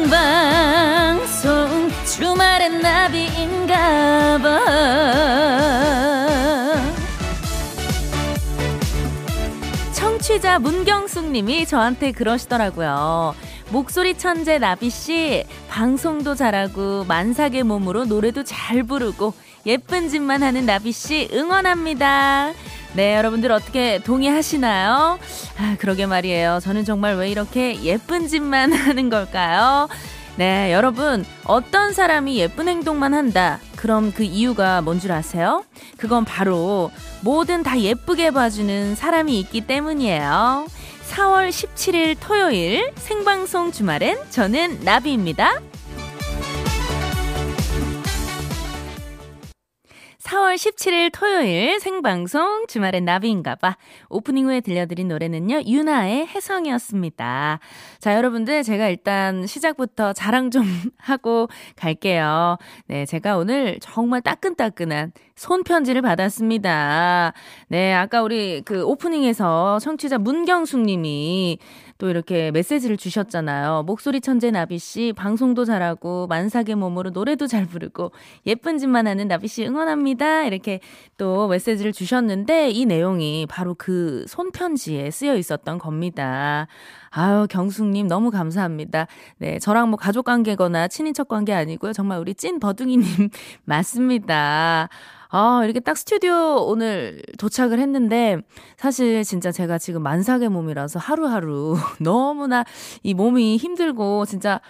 생방송 주말엔 나비인가 봐 청취자 문경숙 님이 저한테 그러시더라고요. 목소리 천재 나비 씨, 방송도 잘하고 만삭의 몸으로 노래도 잘 부르고 예쁜 짓만 하는 나비 씨 응원합니다. 네, 여러분들 어떻게 동의하시나요? 아, 그러게 말이에요. 저는 정말 왜 이렇게 예쁜 짓만 하는 걸까요? 네, 여러분, 어떤 사람이 예쁜 행동만 한다. 그럼 그 이유가 뭔 줄 아세요? 그건 바로 뭐든 다 예쁘게 봐주는 사람이 있기 때문이에요. 4월 17일 토요일 생방송 주말엔 저는 나비입니다. 4월 17일 토요일 생방송 주말엔 나비인가봐. 오프닝 후에 들려드린 노래는요, 유나의 혜성이었습니다. 자, 여러분들, 제가 일단 시작부터 자랑 좀 하고 갈게요. 네, 제가 오늘 정말 따끈따끈한 손편지를 받았습니다. 네, 아까 우리 그 오프닝에서 청취자 문경숙 님이 또 이렇게 메시지를 주셨잖아요. 목소리 천재 나비 씨, 방송도 잘하고, 만삭의 몸으로 노래도 잘 부르고, 예쁜 짓만 하는 나비 씨 응원합니다. 이렇게 또 메시지를 주셨는데, 이 내용이 바로 그 손편지에 쓰여 있었던 겁니다. 아유, 경숙님 너무 감사합니다. 네, 저랑 뭐 가족 관계거나 친인척 관계 아니고요. 정말 우리 찐 버둥이님 맞습니다. 아, 이렇게 딱 스튜디오 오늘 도착을 했는데, 사실 진짜 제가 지금 만삭의 몸이라서 하루하루 너무나 이 몸이 힘들고, 진짜,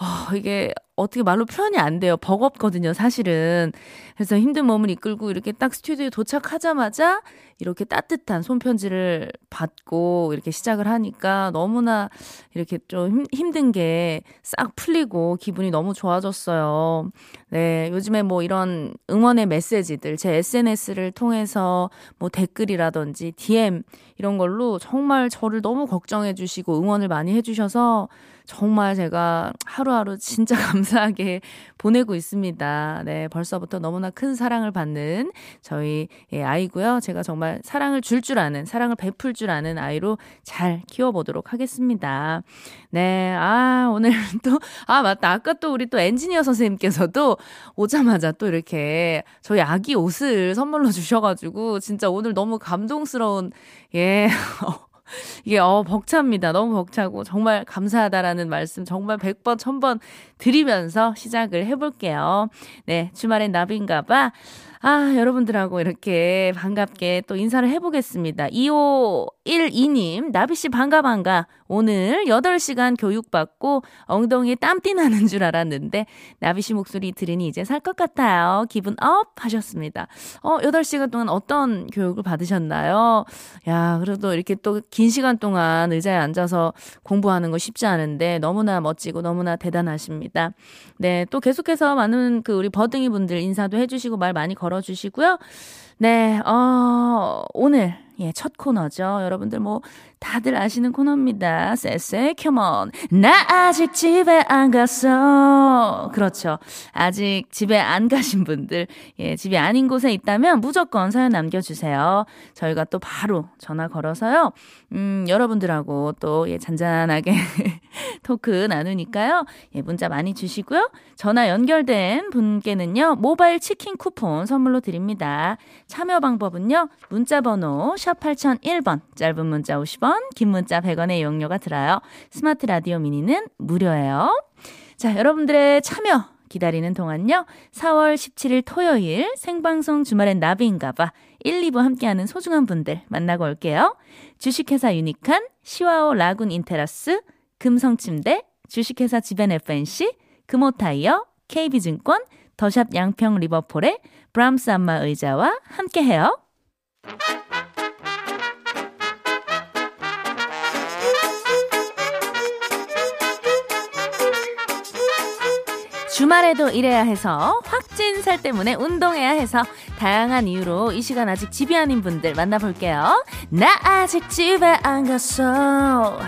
어, 이게 어떻게 말로 표현이 안 돼요. 버겁거든요, 사실은. 그래서 힘든 몸을 이끌고 이렇게 딱 스튜디오에 도착하자마자 이렇게 따뜻한 손편지를 받고 이렇게 시작을 하니까 너무나 이렇게 좀 힘 든 게 싹 풀리고 기분이 너무 좋아졌어요. 네, 요즘에 뭐 이런 응원의 메시지들 제 SNS를 통해서 뭐 댓글이라든지 DM 이런 걸로 정말 저를 너무 걱정해 주시고 응원을 많이 해 주셔서 정말 제가 하루하루 진짜 감사하게 보내고 있습니다. 네, 벌써부터 너무나 큰 사랑을 받는 저희 예, 아이고요. 제가 정말 사랑을 줄줄 아는, 사랑을 베풀 줄 아는 아이로 잘 키워보도록 하겠습니다. 네, 아, 오늘 또, 아, 맞다. 아까 또 우리 또 엔지니어 선생님께서도 오자마자 또 이렇게 저희 아기 옷을 선물로 주셔가지고 진짜 오늘 너무 감동스러운, 예. 이게 어 벅찹니다. 너무 벅차고 정말 감사하다라는 말씀 정말 100번 1000번 드리면서 시작을 해 볼게요. 네, 주말엔 나비인가 봐. 아, 여러분들하고 이렇게 반갑게 또 인사를 해보겠습니다. 2512님, 나비씨 반가 반가. 오늘 8시간 교육받고 엉덩이에 땀띠 나는 줄 알았는데, 나비씨 목소리 들으니 이제 살 것 같아요. 기분 up 하셨습니다. 어, 8시간 동안 어떤 교육을 받으셨나요? 야, 그래도 이렇게 또 긴 시간 동안 의자에 앉아서 공부하는 거 쉽지 않은데, 너무나 멋지고 너무나 대단하십니다. 네, 또 계속해서 많은 그 우리 버둥이 분들 인사도 해주시고 말 많이 걸어 걸어주시고요. 네, 어, 오늘, 예, 첫 코너죠. 여러분들 뭐, 다들 아시는 코너입니다. 쎄쎄, 컴온. 나 아직 집에 안 갔어. 그렇죠. 아직 집에 안 가신 분들, 예, 집이 아닌 곳에 있다면 무조건 사연 남겨주세요. 저희가 또 바로 전화 걸어서요. 음, 여러분들하고 또, 예, 잔잔하게 토크 나누니까요. 예, 문자 많이 주시고요. 전화 연결된 분께는요, 모바일 치킨 쿠폰 선물로 드립니다. 참여 방법은요, 문자 번호, 샵 8001번, 짧은 문자 50원, 50원, 긴 문자 100원의 이용료가 들어요. 스마트 라디오 미니는 무료예요. 자, 여러분들의 참여 기다리는 동안요. 4월 17일 토요일 생방송 주말엔 나비인가봐 1, 2부 함께하는 소중한 분들 만나고 올게요. 주식회사 유니칸, 시와오 라군 인테라스, 금성침대, 주식회사 지벤 FNC, 금호타이어, KB증권, 더샵 양평 리버포레 브람스 안마 의자와 함께해요. 주말에도 일해야 해서 확진 살 때문에 운동해야 해서 다양한 이유로 이 시간 아직 집이 아닌 분들 만나볼게요. 나 아직 집에 안 갔어.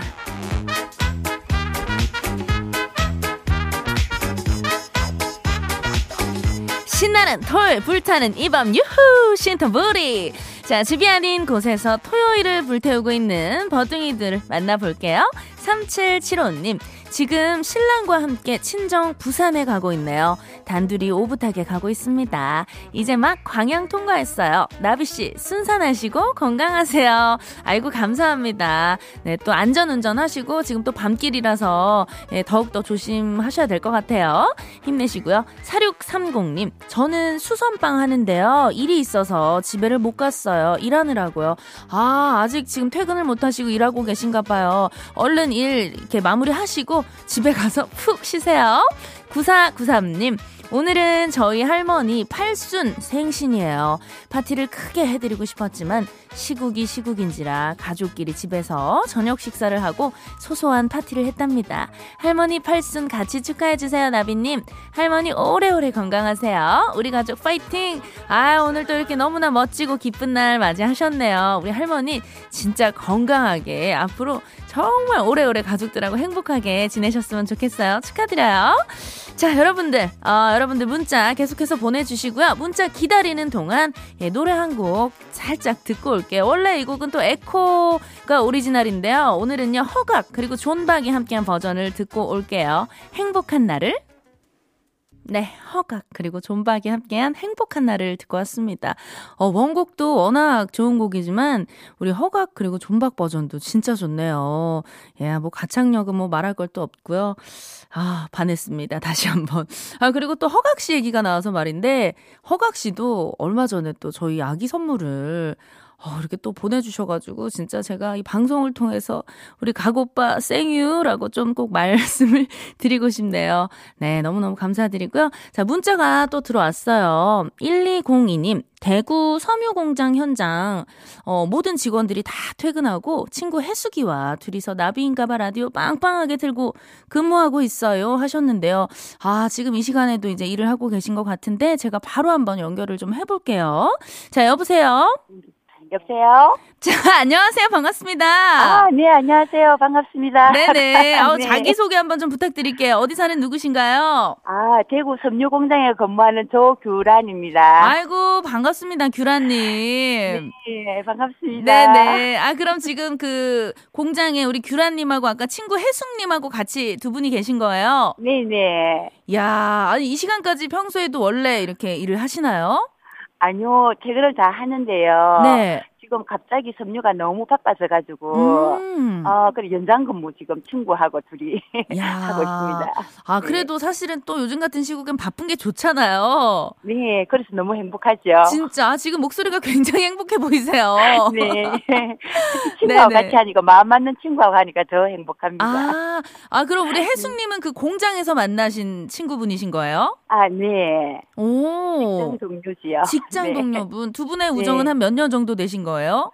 나는 토요일 불타는 이 밤 유후! 신터부리! 자 집이 아닌 곳에서 토요일을 불태우고 있는 버둥이들 만나볼게요. 3775님 지금 신랑과 함께 친정 부산에 가고 있네요. 단둘이 오붓하게 가고 있습니다. 이제 막 광양 통과했어요. 나비씨, 순산하시고 건강하세요. 아이고, 감사합니다. 네, 또 안전운전 하시고 지금 또 밤길이라서 예, 더욱더 조심하셔야 될 것 같아요. 힘내시고요. 4630님, 저는 수선빵 하는데요. 일이 있어서 집에를 못 갔어요. 일하느라고요. 아, 아직 지금 퇴근을 못 하시고 일하고 계신가 봐요. 얼른 일 이렇게 마무리 하시고 집에 가서 푹 쉬세요. 9493님, 오늘은 저희 할머니 팔순 생신이에요. 파티를 크게 해드리고 싶었지만 시국이 시국인지라 가족끼리 집에서 저녁 식사를 하고 소소한 파티를 했답니다. 할머니 팔순 같이 축하해주세요, 나비님. 할머니 오래오래 건강하세요. 우리 가족 파이팅! 아, 오늘 또 이렇게 너무나 멋지고 기쁜 날 맞이하셨네요. 우리 할머니 진짜 건강하게 앞으로 정말 오래오래 가족들하고 행복하게 지내셨으면 좋겠어요. 축하드려요. 자, 여러분들, 어, 여러분들 문자 계속해서 보내주시고요. 문자 기다리는 동안 예, 노래 한 곡 살짝 듣고 올게요. 원래 이 곡은 또 에코가 오리지널인데요. 오늘은요, 허각, 그리고 존박이 함께한 버전을 듣고 올게요. 행복한 날을 네, 허각 그리고 존박이 함께한 행복한 날을 듣고 왔습니다. 어, 원곡도 워낙 좋은 곡이지만 우리 허각 그리고 존박 버전도 진짜 좋네요. 예, 뭐 가창력은 뭐 말할 것도 없고요. 아, 반했습니다. 다시 한번. 아, 그리고 또 허각 씨 얘기가 나와서 말인데 허각 씨도 얼마 전에 또 저희 아기 선물을 어, 이렇게 또 보내주셔가지고, 진짜 제가 이 방송을 통해서 우리 각오빠 thank you라고 좀 꼭 말씀을 드리고 싶네요. 네, 너무너무 감사드리고요. 자, 문자가 또 들어왔어요. 1202님, 대구 섬유공장 현장, 어, 모든 직원들이 다 퇴근하고 친구 해수기와 둘이서 나비인가봐 라디오 빵빵하게 들고 근무하고 있어요. 하셨는데요. 아, 지금 이 시간에도 이제 일을 하고 계신 것 같은데, 제가 바로 한번 연결을 좀 해볼게요. 자, 여보세요? 여보세요? 자, 안녕하세요. 반갑습니다. 아, 네, 안녕하세요. 반갑습니다. 네네. 어, 네. 자기소개 한번 좀 부탁드릴게요. 어디 사는 누구신가요? 아, 대구 섬유공장에 근무하는 조규란입니다. 아이고, 반갑습니다. 규란님. 네, 반갑습니다. 네네. 아, 그럼 지금 그 공장에 우리 규란님하고 아까 친구 혜숙님하고 같이 두 분이 계신 거예요? 네네. 야 아니, 이 시간까지 평소에도 원래 이렇게 일을 하시나요? 아니요, 퇴근을 다 하는데요. 네. 지금 갑자기 섬유가 너무 바빠져 가지고, 음. 어, 그래, 연장 근무 지금 친구하고 둘이 하고 있습니다. 아, 네. 그래도 네. 사실은 또 요즘 같은 시국엔 바쁜 게 좋잖아요. 네, 그래서 너무 행복하죠. 진짜, 지금 목소리가 굉장히 행복해 보이세요. 네. 친구하고 네네. 같이 하니까, 마음 맞는 친구하고 하니까 더 행복합니다. 아, 아 그럼 우리 혜숙 님은 그 공장에서 만나신 친구분이신 거예요? 아, 네. 오. 직장 동료지요. 직장 네. 동료분. 두 분의 우정은 네. 한몇 년 정도 되신 거예요? 거예요?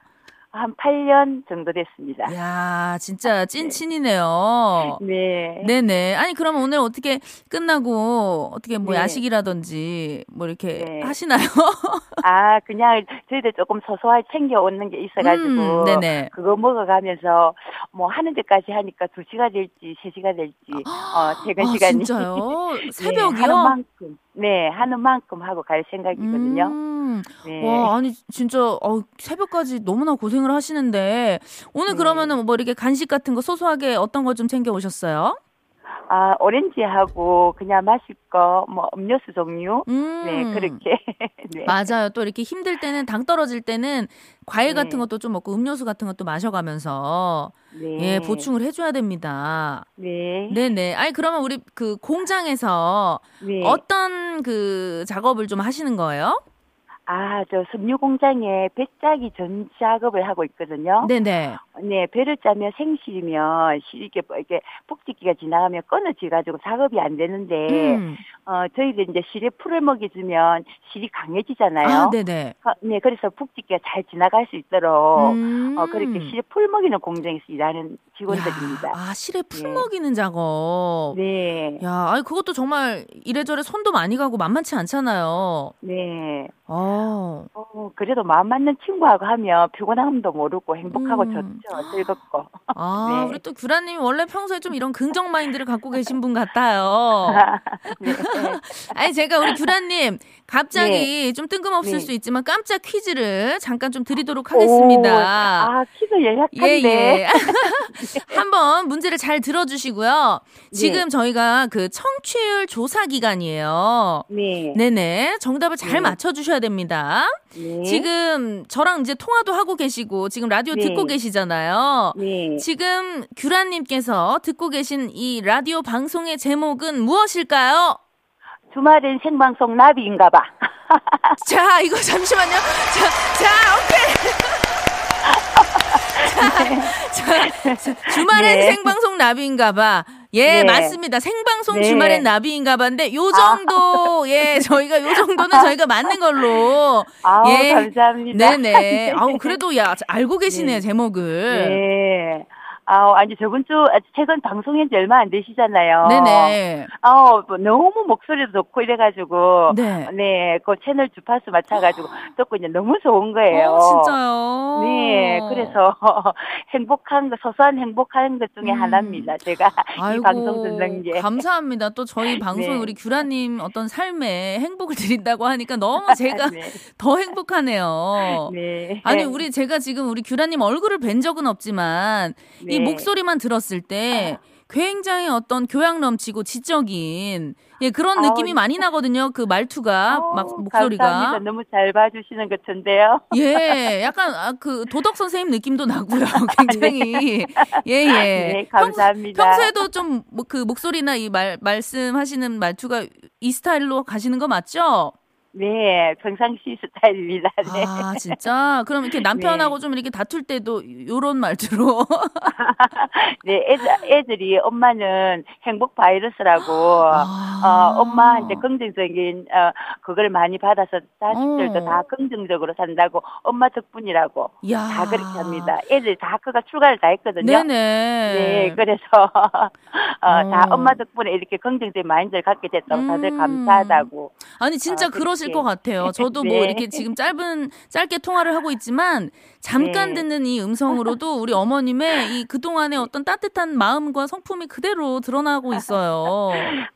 한 8년 정도 됐습니다. 야, 진짜 찐친이네요. 네. 네네. 아니, 그러면 오늘 어떻게 끝나고, 어떻게 뭐 네. 야식이라든지, 뭐 이렇게 네. 하시나요? 아, 그냥 저희들 조금 소소하게 챙겨 오는 게 있어가지고. 음, 네네. 그거 먹어가면서, 뭐 하는 데까지 하니까 2시가 될지, 3시가 될지, 어, 퇴근 아, 시간이. 진짜요? 새벽이요? 네, 하는 만큼. 네, 하는 만큼 하고 갈 생각이거든요. 음, 네. 와, 아니, 진짜, 어, 새벽까지 너무나 고생을 하시는데, 오늘 네. 그러면은 뭐 이렇게 간식 같은 거 소소하게 어떤 거 좀 챙겨 오셨어요? 아, 오렌지하고 그냥 마실 거, 뭐, 음료수 종류. 음. 네, 그렇게. 네. 맞아요. 또 이렇게 힘들 때는, 당 떨어질 때는 과일 네. 같은 것도 좀 먹고 음료수 같은 것도 마셔가면서. 네. 예, 보충을 해줘야 됩니다. 네. 네네. 아니, 그러면 우리 그 공장에서 네. 어떤 그 작업을 좀 하시는 거예요? 아, 저 섬유 공장에 배 짜기 전 작업을 하고 있거든요. 네네. 네, 배를 짜면 생실이면 이렇게 뭐 이렇게 폭지기가 지나가면 끊어지 가지고 작업이 안 되는데 음. 어 저희들 이제 실에 풀을 먹여주면 실이 강해지잖아요. 아, 네네. 어, 네, 그래서 폭지기가 잘 지나갈 수 있도록 음. 어 그렇게 실에 풀 먹이는 공장에서 일하는 직원들입니다. 야, 아, 실에 풀 네. 먹이는 작업. 네. 야, 아니 그것도 정말 이래저래 손도 많이 가고 만만치 않잖아요. 네. 어. 어, 그래도 마음 맞는 친구하고 하면 피곤함도 모르고 행복하고 음. 좋죠. 즐겁고. 아, 네. 우리 또 규라님이 원래 평소에 좀 이런 긍정 마인드를 갖고 계신 분 같아요. 네. 아니, 제가 우리 규라님, 갑자기 네. 좀 뜬금없을 네. 수 있지만 깜짝 퀴즈를 잠깐 좀 드리도록 하겠습니다. 오, 아, 퀴즈 예약한데. 예, 예. 한번 문제를 잘 들어주시고요. 지금 네. 저희가 그 청취율 조사 기간이에요. 네. 네네. 정답을 잘 네. 맞춰주셔야 됩니다. 네. 지금 저랑 이제 통화도 하고 계시고 지금 라디오 네. 듣고 계시잖아요. 네. 지금 규란님께서 듣고 계신 이 라디오 방송의 제목은 무엇일까요? 주말엔 생방송 나비인가 봐. 자, 이거 잠시만요. 자, 자, 오케이. 자, 자, 주말엔 네. 생방송 나비인가 봐. 예, 네. 맞습니다. 생방송 네. 주말엔 나비인가 봐인데 요 정도 아. 예 저희가 요 정도는 저희가 맞는 걸로 아 예. 감사합니다. 네 네. 아우 그래도 야 알고 계시네 네. 제목을. 네. 아, 아니 저번 주 최근 방송한 지 얼마 안 되시잖아요. 네네. 아, 뭐 너무 목소리도 좋고 이래가지고 네, 네, 그 채널 주파수 맞춰가지고 듣고 이제 너무 좋은 거예요. 어, 진짜요. 네, 그래서 행복한 거 소소한 행복한 것 중에 음. 하나입니다. 제가 아이고, 이 방송 듣는 게. 감사합니다. 또 저희 방송 네. 우리 규라님 어떤 삶에 행복을 드린다고 하니까 너무 제가 네. 더 행복하네요. 네. 아니 우리 제가 지금 우리 규라님 얼굴을 뵌 적은 없지만 이 네. 목소리만 들었을 때 굉장히 어떤 교양 넘치고 지적인 예 그런 느낌이 많이 나거든요. 그 말투가 어, 막 목소리가 감사합니다. 너무 잘 봐주시는 것 같은데요. 예, 약간 아, 그 도덕 선생님 느낌도 나고요. 굉장히 예예. 예. 네, 감사합니다. 평소, 에도 좀 그 목소리나 이 말 말씀하시는 말투가 이 스타일로 가시는 거 맞죠? 네, 평상시 스타일입니다. 네. 아, 진짜? 그럼 이렇게 남편하고 네. 좀 이렇게 다툴 때도 요런 말투로? 네, 애들, 애들이 엄마는 행복 바이러스라고, 아. 어, 엄마한테 긍정적인, 어, 그걸 많이 받아서 자식들도 어. 다 긍정적으로 산다고, 엄마 덕분이라고. 야. 다 그렇게 합니다. 애들 다 학교가 출가를 다 했거든요. 네네. 네, 그래서, 어, 다 어. 엄마 덕분에 이렇게 긍정적인 마인드를 갖게 됐다고 다들 음. 감사하다고. 아니, 진짜 어, 그러 그러실 것 같아요. 저도 뭐 네. 뭐 이렇게 지금 짧은 짧게 통화를 하고 있지만 잠깐 네. 듣는 이 음성으로도 우리 어머님의 이 그동안의 어떤 따뜻한 마음과 성품이 그대로 드러나고 있어요.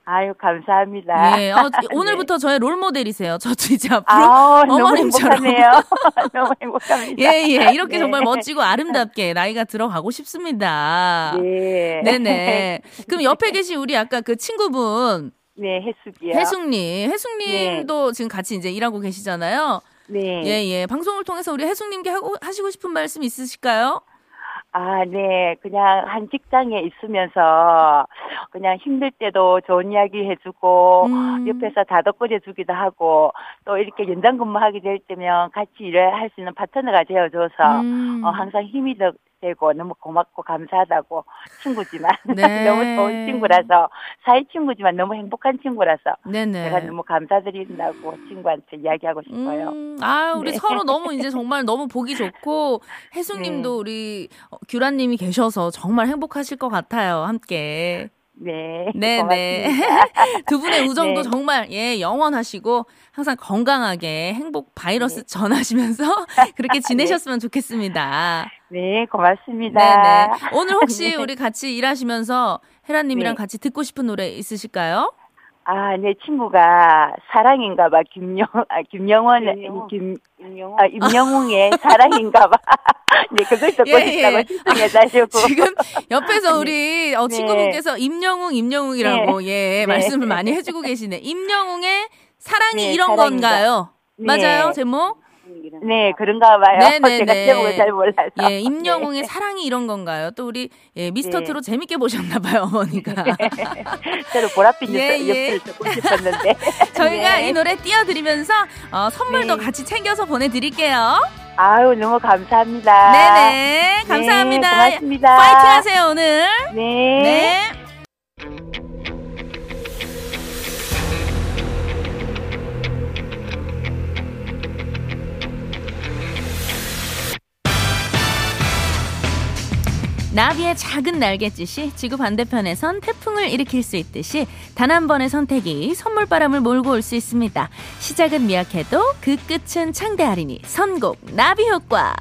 아유, 감사합니다. 네. 어, 오늘부터 네. 저의 롤 모델이세요. 저도 이제 앞으로 아, 어머님처럼. 너무 행복합니다. 예, 예. 이렇게 네. 정말 멋지고 아름답게 나이가 들어가고 싶습니다. 네. 네네. 그럼 옆에 계신 우리 아까 그 친구분 네, 해숙이요. 해숙님, 해숙님도 네. 지금 같이 이제 일하고 계시잖아요. 네. 예, 예. 방송을 통해서 우리 해숙님께 하고 하시고 싶은 말씀 있으실까요? 아, 네. 그냥 한 직장에 있으면서 그냥 힘들 때도 좋은 이야기 해주고 음. 옆에서 다독거려 주기도 하고 또 이렇게 연장 근무하게 될 때면 같이 일을 할 수 있는 파트너가 되어줘서 음. 어, 항상 힘이 더 되고 너무 고맙고 감사하다고 친구지만 네. 너무 좋은 친구라서 사이 친구지만 너무 행복한 친구라서 네네. 제가 너무 감사드린다고 친구한테 이야기하고 싶어요. 음, 아 우리 네. 서로 너무 이제 정말 너무 보기 좋고 혜숙님도 네. 우리 규란님이 계셔서 정말 행복하실 것 같아요 함께. 네. 네, 네. 두 분의 우정도 네. 정말 예, 영원하시고 항상 건강하게 행복 바이러스 네. 전하시면서 그렇게 네. 지내셨으면 네. 좋겠습니다. 네, 고맙습니다. 네, 네. 오늘 혹시 네. 우리 같이 일하시면서 헤라 님이랑 같이 듣고 싶은 노래 있으실까요? 아, 내 친구가 사랑인가 봐 김영 아, 김영원 김, 김 임영웅 아, 임영웅의 사랑인가 봐. 네, 그걸 듣고 예, 싶다고 예. 신청해가지고 지금 옆에서 우리 어, 친구분께서 임영웅 임영웅이라고 네. 예 네. 말씀을 많이 해 주고 계시네. 임영웅의 사랑이 네, 이런 사랑인가. 건가요? 맞아요, 네. 제목? 네, 그런가 봐요. 네네네. 제가 제목을 잘 몰라서. 예, 임영웅의 네. 사랑이 이런 건가요? 또 우리 예, 미스터 네. 트롯 재밌게 보셨나 봐요, 어머니가. 저도 보랏빛 예, 예. 듣고 싶었는데. 저희가 네. 이 노래 띄워드리면서 어, 선물도 네. 같이 챙겨서 보내드릴게요. 아유, 너무 감사합니다. 네네. 감사합니다. 네, 고맙습니다. 파이팅 하세요, 오늘. 네. 네. 나비의 작은 날갯짓이 지구 반대편에선 태풍을 일으킬 수 있듯이 단 한 번의 선택이 선물바람을 몰고 올 수 있습니다. 시작은 미약해도 그 끝은 창대하리니 선곡 나비 효과.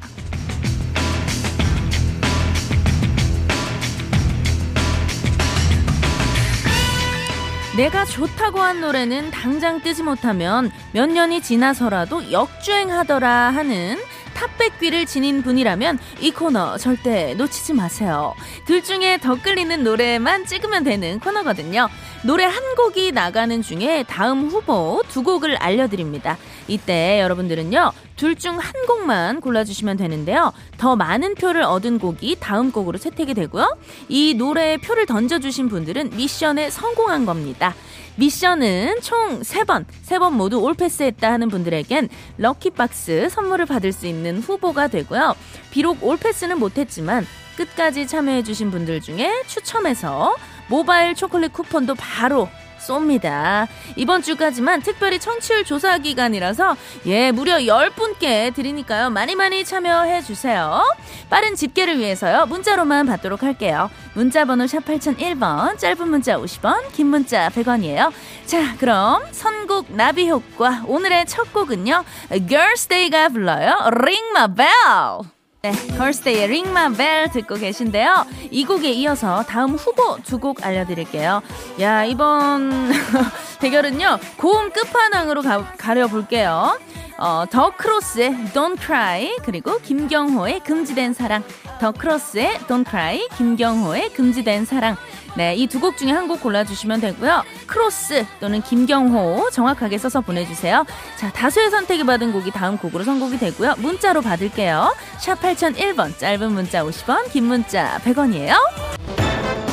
내가 좋다고 한 노래는 당장 뜨지 못하면 몇 년이 지나서라도 역주행하더라 하는 탑백귀를 지닌 분이라면 이 코너 절대 놓치지 마세요. 둘 중에 더 끌리는 노래만 찍으면 되는 코너거든요. 노래 한 곡이 나가는 중에 다음 후보 두 곡을 알려드립니다. 이때 여러분들은요, 둘 중 한 곡만 골라주시면 되는데요. 더 많은 표를 얻은 곡이 다음 곡으로 채택이 되고요. 이 노래에 표를 던져주신 분들은 미션에 성공한 겁니다. 미션은 총 3번, 3번 모두 올패스했다 하는 분들에겐 럭키박스 선물을 받을 수 있는 후보가 되고요. 비록 올패스는 못했지만 끝까지 참여해주신 분들 중에 추첨해서 모바일 초콜릿 쿠폰도 바로 쏩니다. 이번 주까지만 특별히 청취율 조사 기간이라서 예, 무려 10분께 드리니까요. 많이 많이 참여해 주세요. 빠른 집계를 위해서요. 문자로만 받도록 할게요. 문자 번호 샵 8001번, 짧은 문자 50원, 긴 문자 100원이에요. 자, 그럼 선곡 나비 효과 오늘의 첫 곡은요. Girls Day가 불러요. Ring my bell. 네, 걸스데이의 My Bell 듣고 계신데요. 이 곡에 이어서 다음 후보 두 곡 알려드릴게요. 야, 이번 대결은요, 고음 끝판왕으로 가, 가려볼게요. 어, 더 크로스의 Don't Cry, 그리고 김경호의 금지된 사랑. 더 크로스의 Don't Cry, 김경호의 금지된 사랑. 네, 이 두 곡 중에 한 곡 골라주시면 되고요. 크로스 또는 김경호 정확하게 써서 보내주세요. 자, 다수의 선택이 받은 곡이 다음 곡으로 선곡이 되고요. 문자로 받을게요. 샵 8001번, 짧은 문자 50원, 긴 문자 100원이에요.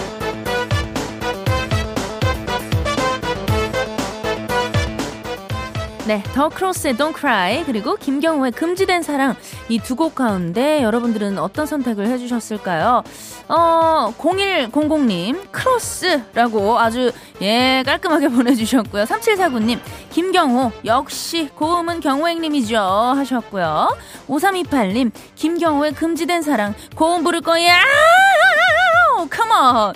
네, 더 크로스의 Don't Cry 그리고 김경호의 금지된 사랑 이 두 곡 가운데 여러분들은 어떤 선택을 해주셨을까요? 어, 0100님 크로스라고 아주 예 깔끔하게 보내주셨고요. 3749님 김경호 역시 고음은 경호행님이죠 하셨고요. 5328님 김경호의 금지된 사랑 고음 부를 거야 컴온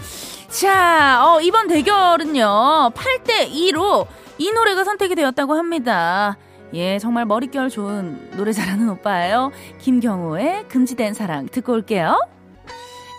자, 어, 이번 대결은요, 8대2로 이 노래가 선택이 되었다고 합니다. 예, 정말 머릿결 좋은 노래 잘하는 오빠예요. 김경호의 금지된 사랑 듣고 올게요.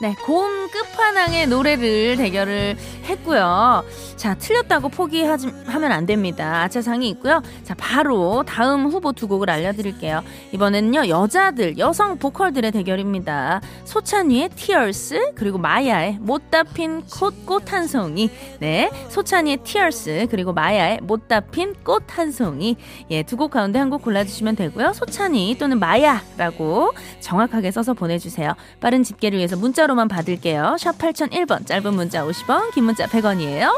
네, 고음 끝판왕의 노래를 대결을 했고요. 자, 틀렸다고 포기하면 안 됩니다. 아차상이 있고요. 자, 바로 다음 후보 두 곡을 알려드릴게요. 이번에는요, 여자들, 여성 보컬들의 대결입니다. 소찬이의 Tears, 그리고 마야의 못다 핀 꽃, 꽃 한 송이. 네, 소찬이의 Tears, 그리고 마야의 못다 핀 꽃 한 송이. 예, 두 곡 가운데 한 곡 골라주시면 되고요. 소찬이 또는 마야라고 정확하게 써서 보내주세요. 빠른 집계를 위해서 문자로 만 받을게요. 샵 8001번, 짧은 문자 50원, 긴 문자 100원이에요.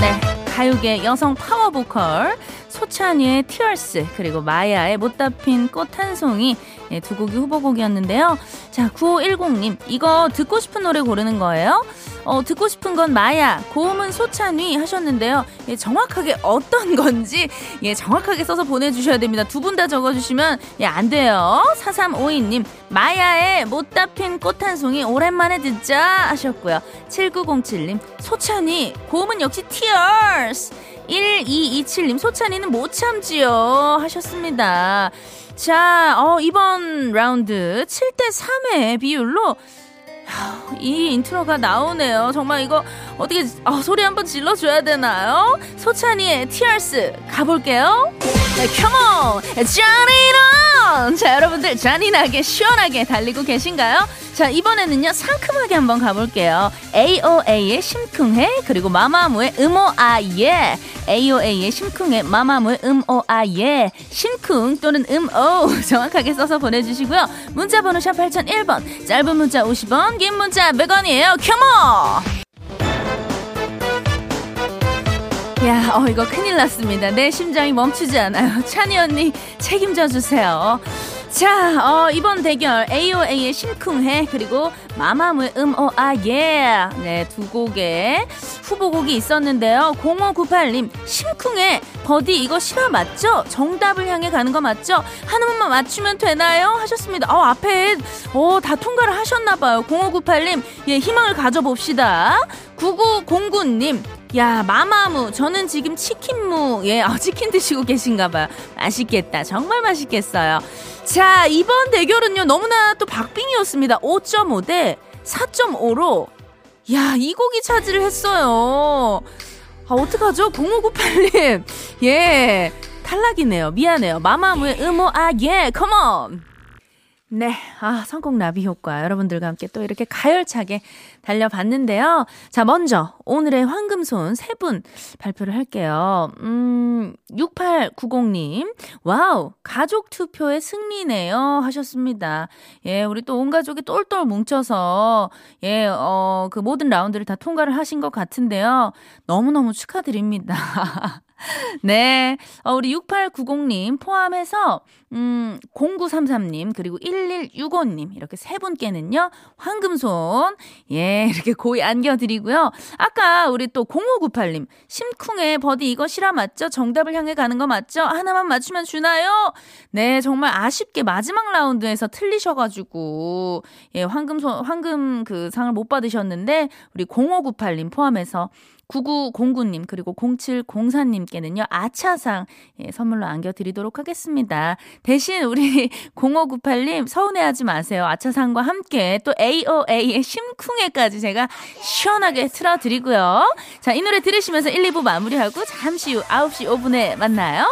네, 가요계 여성 파워 보컬 소찬이의 티얼스 그리고 마야의 못다 핀 꽃 한 송이 네, 두 곡이 후보곡이었는데요. 자, 9510님 이거 듣고 싶은 노래 고르는 거예요? 어, 듣고 싶은 건 마야, 고음은 소찬위 하셨는데요. 예, 정확하게 어떤 건지 예, 정확하게 써서 보내주셔야 됩니다. 두 분 다 적어주시면 예, 안 돼요. 4352님 마야의 못다 핀 꽃 한 송이 오랜만에 듣자 하셨고요. 7907님 소찬이 고음은 역시 Tears 1227님 소찬이는 못 참지요 하셨습니다. 자, 어, 이번 라운드 7대3의 비율로 이 인트로가 나오네요. 정말 이거 어떻게 어, 소리 한번 질러줘야 되나요? 소찬휘의 Tears 가볼게요. 네, Come on! 잔인한! 자, 여러분들 잔인하게 시원하게 달리고 계신가요? 자, 이번에는요, 상큼하게 한번 가볼게요. AOA의 심쿵해, 그리고 마마무의 음오아예. AOA의 심쿵해, 마마무의 음오아예. 심쿵 또는 음오 정확하게 써서 보내주시고요. 문자번호 샵 8001번, 짧은 문자 50원, 긴 문자 100원이에요. 컴온! 야, 어, 이거 큰일 났습니다. 내 심장이 멈추지 않아요. 찬이 언니 책임져 주세요. 자, 어, 이번 대결 AOA의 심쿵해 그리고 마마무의 음오 아 예 네, 두 곡의 후보곡이 있었는데요. 0598님 심쿵해 버디 이거 실화 맞죠? 정답을 향해 가는 거 맞죠? 하나만 맞추면 되나요? 하셨습니다. 어, 앞에 어, 다 통과를 하셨나 봐요. 0598님 예, 희망을 가져봅시다. 9909님 야, 마마무. 저는 지금 치킨무. 예, 어, 치킨 드시고 계신가 봐요. 맛있겠다. 정말 맛있겠어요. 자, 이번 대결은요. 너무나 또 박빙이었습니다. 5.5 대 4.5로. 야, 이 곡이 차지를 했어요. 아, 어떡하죠? 0598님. 예. 탈락이네요. 미안해요. 마마무의 음오아예, come on! 네. 아, 성공 나비 효과. 여러분들과 함께 또 이렇게 가열차게 달려봤는데요. 자, 먼저 오늘의 황금손 세 분 발표를 할게요. 음, 6890님. Wow. 가족 투표의 승리네요. 하셨습니다. 예, 우리 또 온 가족이 똘똘 뭉쳐서 예, 어, 그 모든 라운드를 다 통과를 하신 것 같은데요. 너무너무 축하드립니다. 네. 어, 우리 6890님 포함해서, 음, 0933님, 그리고 1165님, 이렇게 세 분께는요, 황금손, 예, 이렇게 고이 안겨드리고요. 아까 우리 또 0598님, 심쿵의 버디 이거 실화 맞죠? 정답을 향해 가는 거 맞죠? 하나만 맞추면 주나요? 네, 정말 아쉽게 마지막 라운드에서 틀리셔가지고, 예, 황금손, 황금 그 상을 못 받으셨는데, 우리 0598님 포함해서 9909님 그리고 0704님께는요 아차상 예, 선물로 안겨드리도록 하겠습니다. 대신 우리 0598님 서운해하지 마세요. 아차상과 함께 또 AOA의 심쿵에까지 제가 시원하게 틀어드리고요. 자 이 노래 들으시면서 1, 2부 마무리하고 잠시 후 9시 5분에 만나요.